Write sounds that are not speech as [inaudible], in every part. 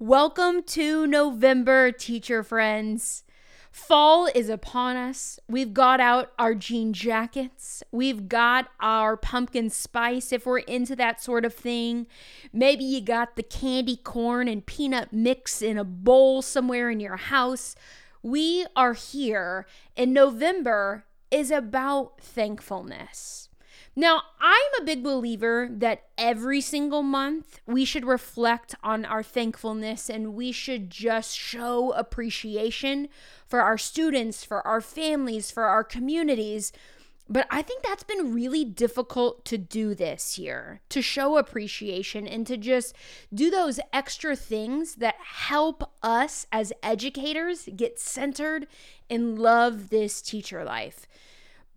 Welcome to November, teacher friends. Fall is upon us. We've got out our jean jackets. We've got our pumpkin spice if we're into that sort of thing. Maybe you got the candy corn and peanut mix in a bowl somewhere in your house. We are here, and November is about thankfulness. Now, I'm a big believer that every single month we should reflect on our thankfulness and we should just show appreciation for our students, for our families, for our communities. But I think that's been really difficult to do this year to show appreciation and to just do those extra things that help us as educators get centered and love this teacher life.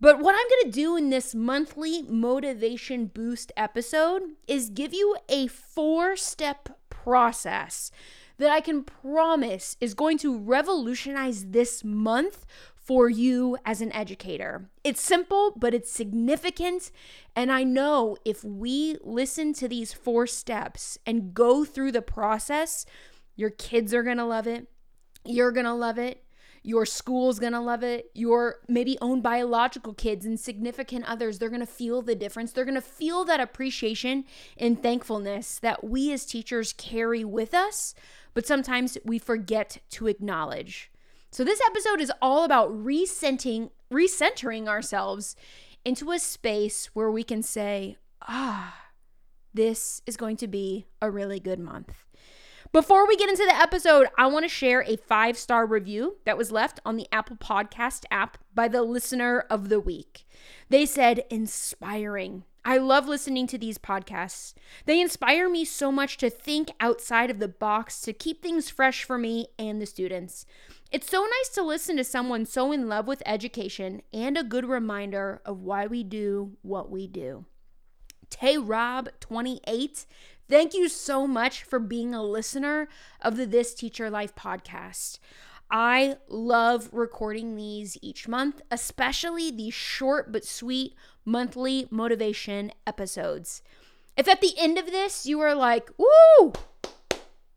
But what I'm going to do in this monthly motivation boost episode is give you a four step process that I can promise is going to revolutionize this month for you as an educator. It's simple, but it's significant. And I know if we listen to these four steps and go through the process, your kids are to love it. You're to love it. Your school's gonna love it. Your maybe own biological kids and significant others, they're gonna feel the difference. They're gonna feel that appreciation and thankfulness that we as teachers carry with us, but sometimes we forget to acknowledge. So this episode is all about recentering, recentering ourselves into a space where we can say, ah, this is going to be a really good month. Before we get into the episode, I want to share a five star review that was left on the Apple Podcast app by the listener of the week. They said, inspiring. I love listening to these podcasts. They inspire me so much to think outside of the box to keep things fresh for me and the students. It's so nice to listen to someone so in love with education and a good reminder of why we do what we do. Tay Rob 28 Thank you so much for being a listener of the This Teacher Life podcast. I love recording these each month, especially these short but sweet monthly motivation episodes. If at the end of this you are like, woo,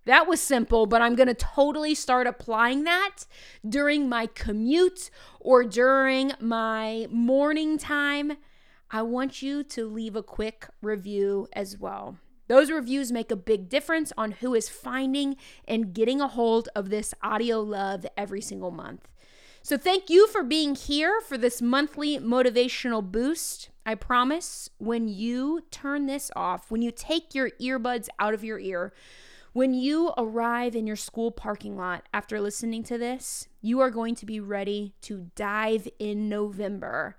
that was simple, but I'm going to totally start applying that during my commute or during my morning time. I want you to leave a quick review as well. Those reviews make a big difference on who is finding and getting a hold of this audio love every single month. So, thank you for being here for this monthly motivational boost. I promise when you turn this off, when you take your earbuds out of your ear, when you arrive in your school parking lot after listening to this, you are going to be ready to dive in November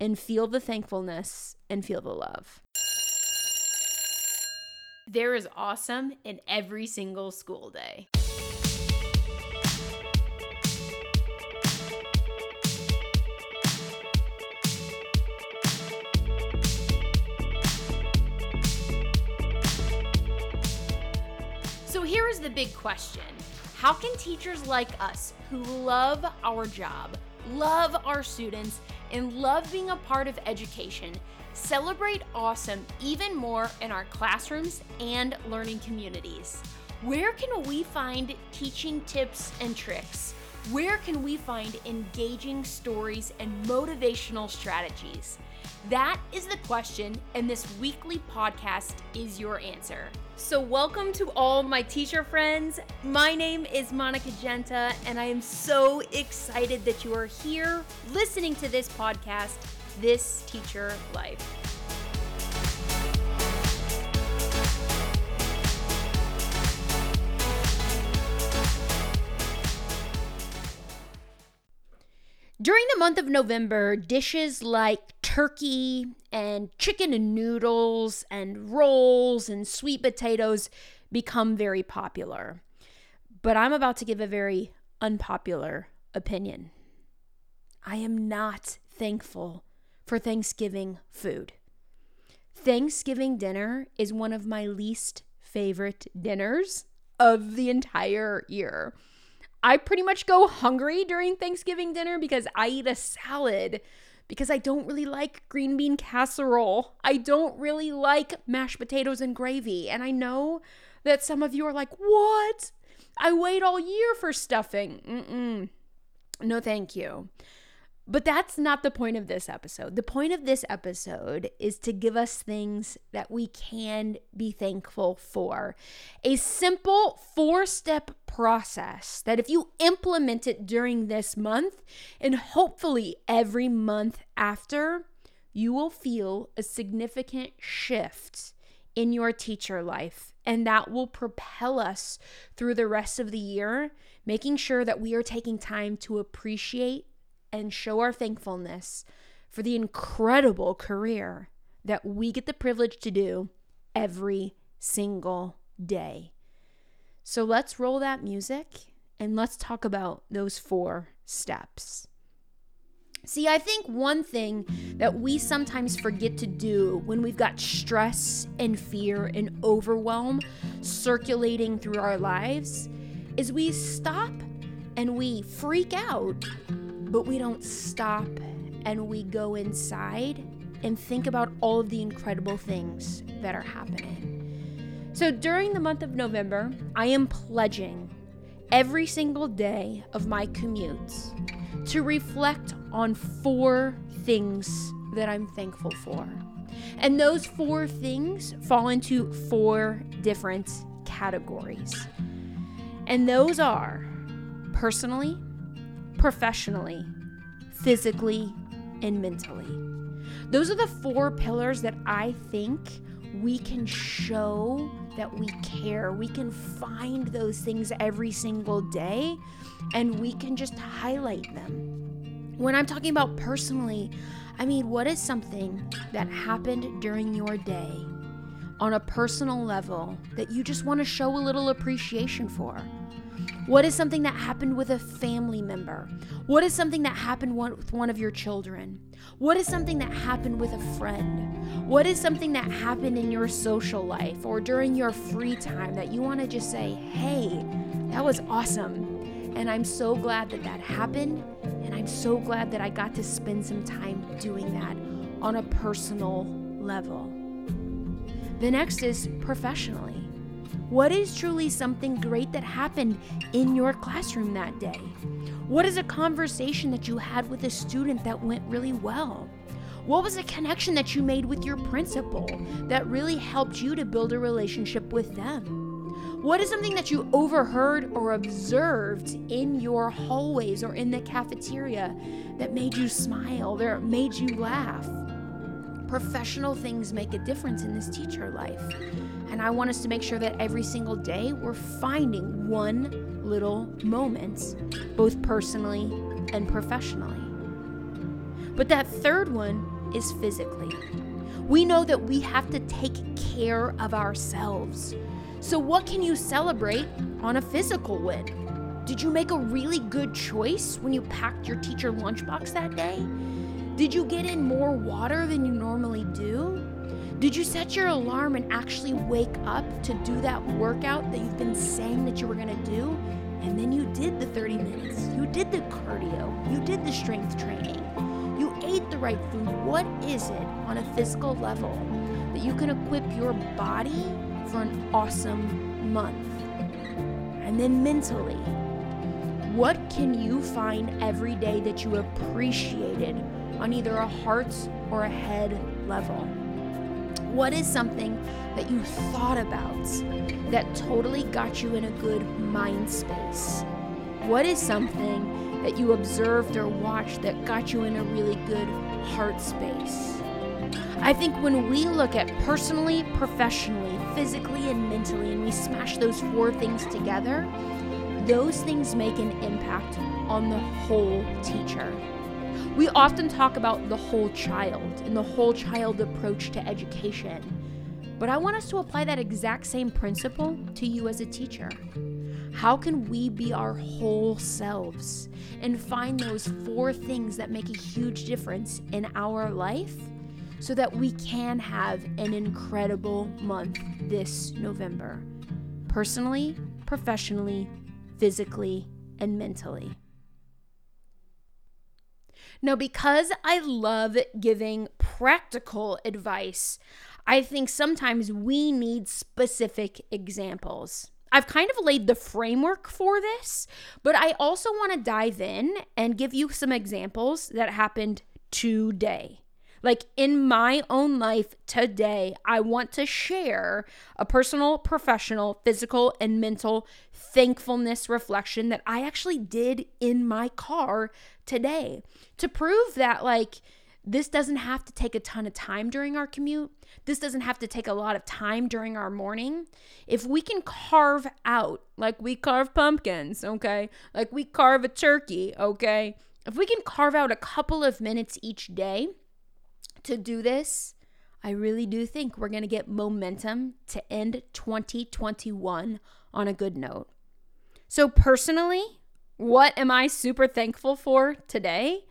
and feel the thankfulness and feel the love. There is awesome in every single school day. So here is the big question How can teachers like us who love our job, love our students, and love being a part of education celebrate awesome even more in our classrooms and learning communities. Where can we find teaching tips and tricks? Where can we find engaging stories and motivational strategies? That is the question, and this weekly podcast is your answer. So, welcome to all my teacher friends. My name is Monica Genta, and I am so excited that you are here listening to this podcast this teacher life. During the month of November, dishes like turkey and chicken and noodles and rolls and sweet potatoes become very popular. But I'm about to give a very unpopular opinion. I am not thankful for Thanksgiving food. Thanksgiving dinner is one of my least favorite dinners of the entire year. I pretty much go hungry during Thanksgiving dinner because I eat a salad because I don't really like green bean casserole. I don't really like mashed potatoes and gravy. And I know that some of you are like, what? I wait all year for stuffing. Mm-mm. No, thank you. But that's not the point of this episode. The point of this episode is to give us things that we can be thankful for. A simple four step process that if you implement it during this month and hopefully every month after, you will feel a significant shift in your teacher life. And that will propel us through the rest of the year, making sure that we are taking time to appreciate and show our thankfulness for the incredible career that we get the privilege to do every single day. So let's roll that music and let's talk about those four steps. See, I think one thing that we sometimes forget to do when we've got stress and fear and overwhelm circulating through our lives is we stop and we freak out but we don't stop and we go inside and think about all of the incredible things that are happening. So during the month of November, I am pledging every single day of my commutes to reflect on four things that I'm thankful for. And those four things fall into four different categories. And those are personally, professionally, physically, and mentally. Those are the four pillars that I think we can show that we care. We can find those things every single day and we can just highlight them. When I'm talking about personally, I mean, what is something that happened during your day on a personal level that you just want to show a little appreciation for? What is something that happened with a family member? What is something that happened with one of your children? What is something that happened with a friend? What is something that happened in your social life or during your free time that you want to just say, hey, that was awesome? And I'm so glad that that happened. And I'm so glad that I got to spend some time doing that on a personal level. The next is professionally. What is truly something great that happened in your classroom that day? What is a conversation that you had with a student that went really well? What was a connection that you made with your principal that really helped you to build a relationship with them? What is something that you overheard or observed in your hallways or in the cafeteria that made you smile, that made you laugh? Professional things make a difference in this teacher life. And I want us to make sure that every single day we're finding one little moment, both personally and professionally. But that third one is physically. We know that we have to take care of ourselves. So, what can you celebrate on a physical win? Did you make a really good choice when you packed your teacher lunchbox that day? Did you get in more water than you normally do? Did you set your alarm and actually wake up to do that workout that you've been saying that you were going to do? And then you did the 30 minutes. You did the cardio. You did the strength training. You ate the right food. What is it on a physical level that you can equip your body for an awesome month? And then mentally, what can you find every day that you appreciated on either a heart or a head level? What is something that you thought about that totally got you in a good mind space? What is something that you observed or watched that got you in a really good heart space? I think when we look at personally, professionally, physically, and mentally, and we smash those four things together, those things make an impact on the whole teacher. We often talk about the whole child and the whole child approach to education. But I want us to apply that exact same principle to you as a teacher. How can we be our whole selves and find those four things that make a huge difference in our life so that we can have an incredible month this November? Personally, professionally, physically, and mentally. Now, because I love giving practical advice, I think sometimes we need specific examples. I've kind of laid the framework for this, but I also want to dive in and give you some examples that happened today. Like in my own life today, I want to share a personal, professional, physical, and mental thankfulness reflection that I actually did in my car today to prove that, like, this doesn't have to take a ton of time during our commute. This doesn't have to take a lot of time during our morning. If we can carve out, like we carve pumpkins, okay? Like we carve a turkey, okay? If we can carve out a couple of minutes each day to do this, I really do think we're going to get momentum to end 2021 on a good note. So, personally, what am I super thankful for today?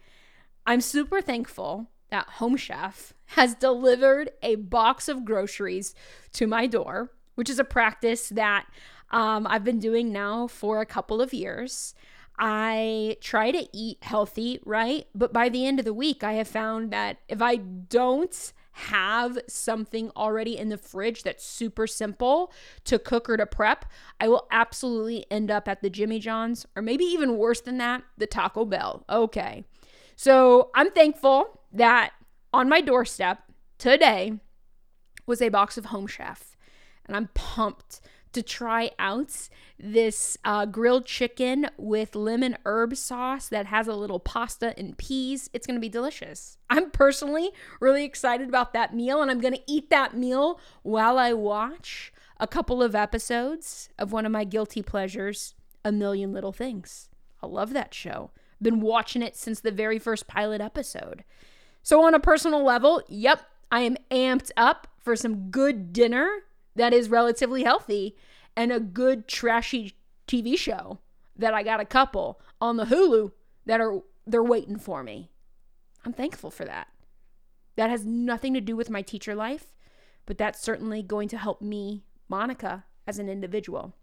I'm super thankful that Home Chef has delivered a box of groceries to my door, which is a practice that um, I've been doing now for a couple of years. I try to eat healthy, right? But by the end of the week, I have found that if I don't have something already in the fridge that's super simple to cook or to prep, I will absolutely end up at the Jimmy John's or maybe even worse than that, the Taco Bell. Okay. So I'm thankful that on my doorstep today was a box of Home Chef. And I'm pumped to try out this uh, grilled chicken with lemon herb sauce that has a little pasta and peas. It's going to be delicious. I'm personally really excited about that meal, and I'm going to eat that meal while I watch a couple of episodes of one of my guilty pleasures, A Million Little Things. I love that show. Been watching it since the very first pilot episode. So, on a personal level, yep, I am amped up for some good dinner that is relatively healthy and a good trashy TV show that I got a couple on the Hulu that are they're waiting for me. I'm thankful for that. That has nothing to do with my teacher life, but that's certainly going to help me, Monica, as an individual.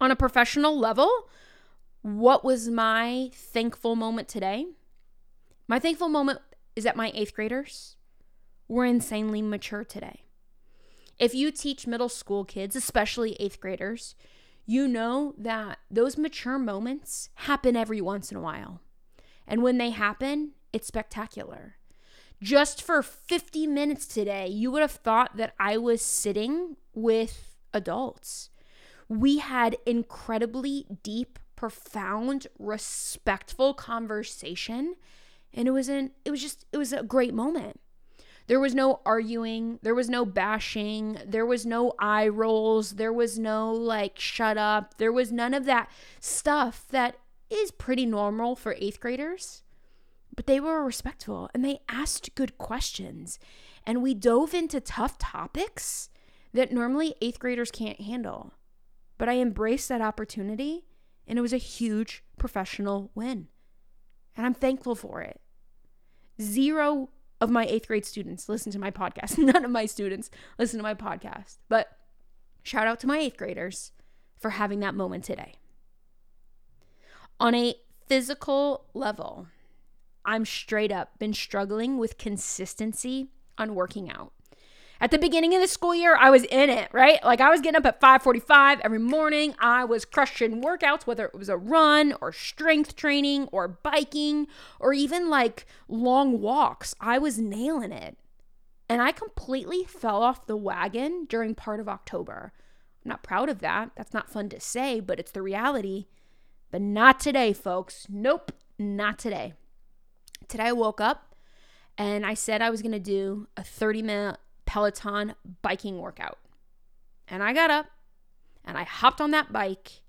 On a professional level, what was my thankful moment today? My thankful moment is that my eighth graders were insanely mature today. If you teach middle school kids, especially eighth graders, you know that those mature moments happen every once in a while. And when they happen, it's spectacular. Just for 50 minutes today, you would have thought that I was sitting with adults. We had incredibly deep profound, respectful conversation. And it was an it was just it was a great moment. There was no arguing, there was no bashing, there was no eye rolls, there was no like shut up. There was none of that stuff that is pretty normal for 8th graders. But they were respectful and they asked good questions. And we dove into tough topics that normally 8th graders can't handle. But I embraced that opportunity and it was a huge professional win. And I'm thankful for it. Zero of my eighth grade students listen to my podcast. [laughs] None of my students listen to my podcast. But shout out to my eighth graders for having that moment today. On a physical level, I'm straight up been struggling with consistency on working out. At the beginning of the school year, I was in it, right? Like I was getting up at 5:45 every morning. I was crushing workouts whether it was a run or strength training or biking or even like long walks. I was nailing it. And I completely fell off the wagon during part of October. I'm not proud of that. That's not fun to say, but it's the reality. But not today, folks. Nope, not today. Today I woke up and I said I was going to do a 30 minute Peloton biking workout. And I got up and I hopped on that bike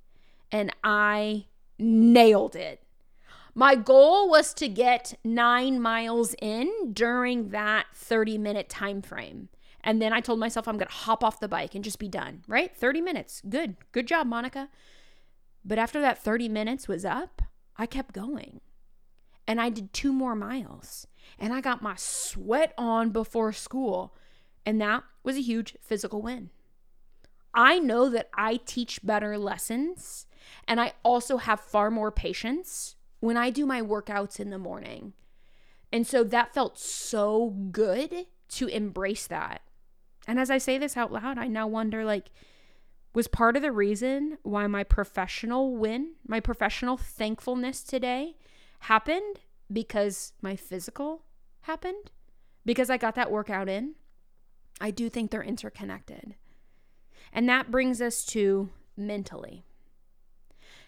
and I nailed it. My goal was to get 9 miles in during that 30 minute time frame. And then I told myself I'm going to hop off the bike and just be done, right? 30 minutes. Good. Good job, Monica. But after that 30 minutes was up, I kept going. And I did two more miles. And I got my sweat on before school. And that was a huge physical win. I know that I teach better lessons and I also have far more patience when I do my workouts in the morning. And so that felt so good to embrace that. And as I say this out loud, I now wonder like, was part of the reason why my professional win, my professional thankfulness today happened because my physical happened, because I got that workout in. I do think they're interconnected. And that brings us to mentally.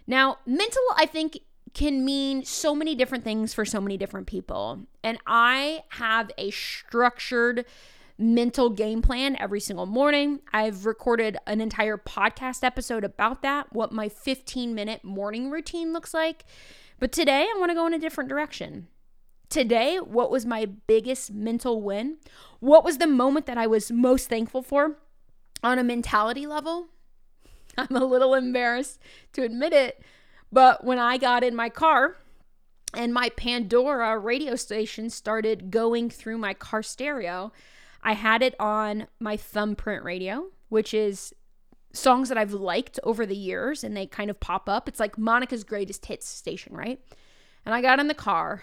Now, mental, I think, can mean so many different things for so many different people. And I have a structured mental game plan every single morning. I've recorded an entire podcast episode about that, what my 15 minute morning routine looks like. But today I want to go in a different direction. Today, what was my biggest mental win? What was the moment that I was most thankful for on a mentality level? [laughs] I'm a little embarrassed to admit it, but when I got in my car and my Pandora radio station started going through my car stereo, I had it on my thumbprint radio, which is songs that I've liked over the years and they kind of pop up. It's like Monica's greatest hits station, right? And I got in the car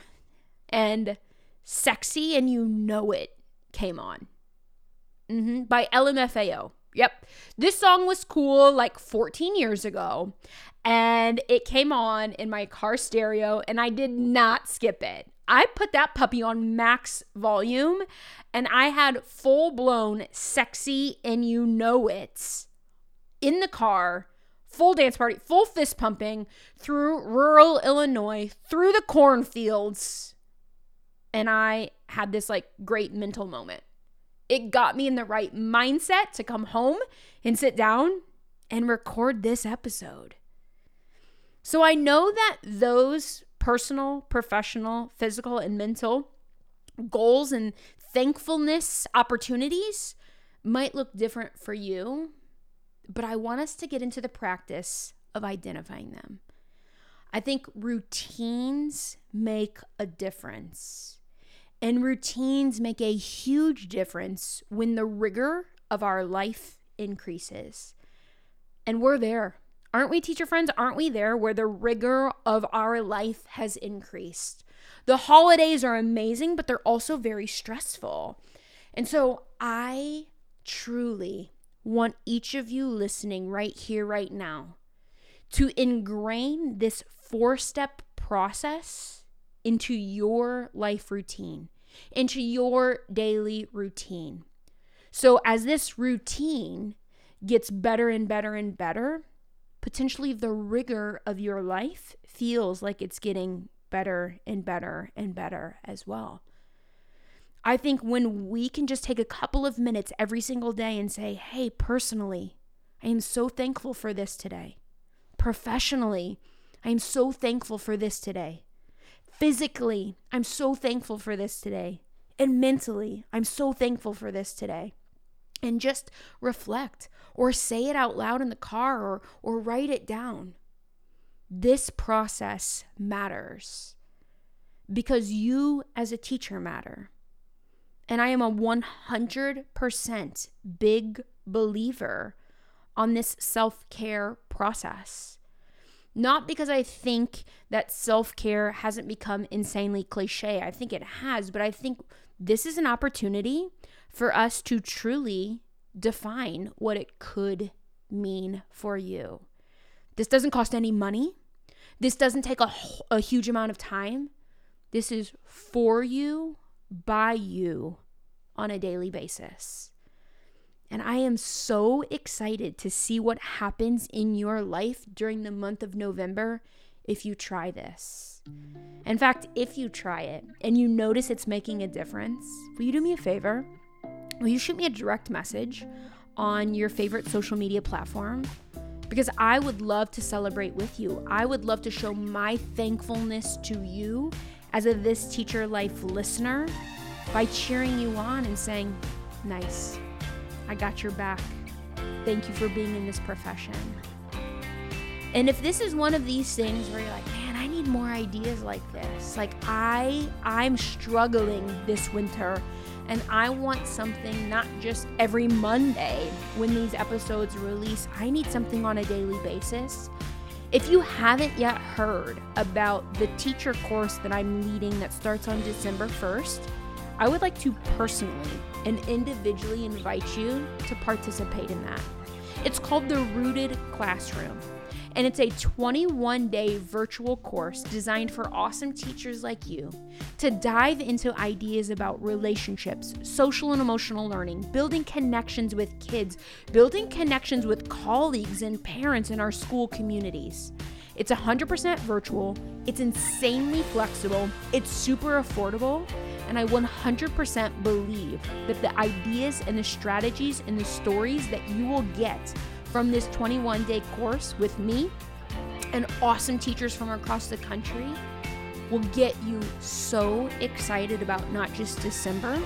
and Sexy and You Know It came on mm-hmm, by LMFAO. Yep. This song was cool like 14 years ago and it came on in my car stereo and I did not skip it. I put that puppy on max volume and I had full blown sexy and you know it in the car, full dance party, full fist pumping through rural Illinois, through the cornfields. And I had this like great mental moment. It got me in the right mindset to come home and sit down and record this episode. So I know that those personal, professional, physical, and mental goals and thankfulness opportunities might look different for you, but I want us to get into the practice of identifying them. I think routines make a difference. And routines make a huge difference when the rigor of our life increases. And we're there. Aren't we, teacher friends? Aren't we there where the rigor of our life has increased? The holidays are amazing, but they're also very stressful. And so I truly want each of you listening right here, right now, to ingrain this four step process into your life routine, into your daily routine. So, as this routine gets better and better and better, potentially the rigor of your life feels like it's getting better and better and better as well. I think when we can just take a couple of minutes every single day and say, hey, personally, I am so thankful for this today. Professionally, I am so thankful for this today. Physically, I'm so thankful for this today. And mentally, I'm so thankful for this today. And just reflect or say it out loud in the car or, or write it down. This process matters because you, as a teacher, matter. And I am a 100% big believer on this self care process. Not because I think that self care hasn't become insanely cliche. I think it has, but I think this is an opportunity for us to truly define what it could mean for you. This doesn't cost any money. This doesn't take a, a huge amount of time. This is for you, by you, on a daily basis. And I am so excited to see what happens in your life during the month of November if you try this. In fact, if you try it and you notice it's making a difference, will you do me a favor? Will you shoot me a direct message on your favorite social media platform? Because I would love to celebrate with you. I would love to show my thankfulness to you as a This Teacher Life listener by cheering you on and saying, Nice, I got your back. Thank you for being in this profession. And if this is one of these things where you're like, man, I need more ideas like this. Like I I'm struggling this winter and I want something not just every Monday when these episodes release. I need something on a daily basis. If you haven't yet heard about the teacher course that I'm leading that starts on December 1st, I would like to personally and individually invite you to participate in that. It's called the Rooted Classroom and it's a 21 day virtual course designed for awesome teachers like you to dive into ideas about relationships, social and emotional learning, building connections with kids, building connections with colleagues and parents in our school communities. It's 100% virtual, it's insanely flexible, it's super affordable, and I 100% believe that the ideas and the strategies and the stories that you will get from this 21 day course with me and awesome teachers from across the country will get you so excited about not just December,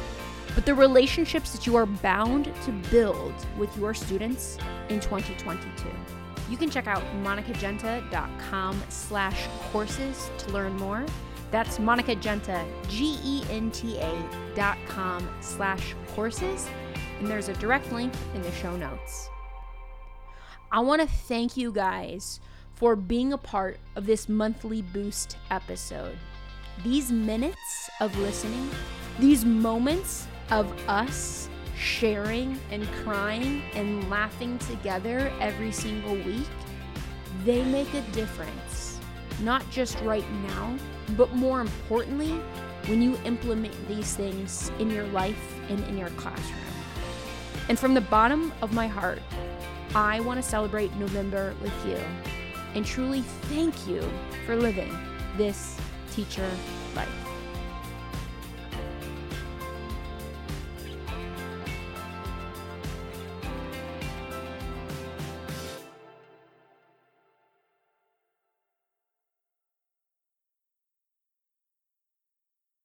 but the relationships that you are bound to build with your students in 2022. You can check out monicagenta.com slash courses to learn more. That's monicagenta, G-E-N-T-A dot com slash courses. And there's a direct link in the show notes. I want to thank you guys for being a part of this monthly boost episode. These minutes of listening, these moments of us sharing and crying and laughing together every single week, they make a difference. Not just right now, but more importantly, when you implement these things in your life and in your classroom. And from the bottom of my heart, I want to celebrate November with you and truly thank you for living this teacher life.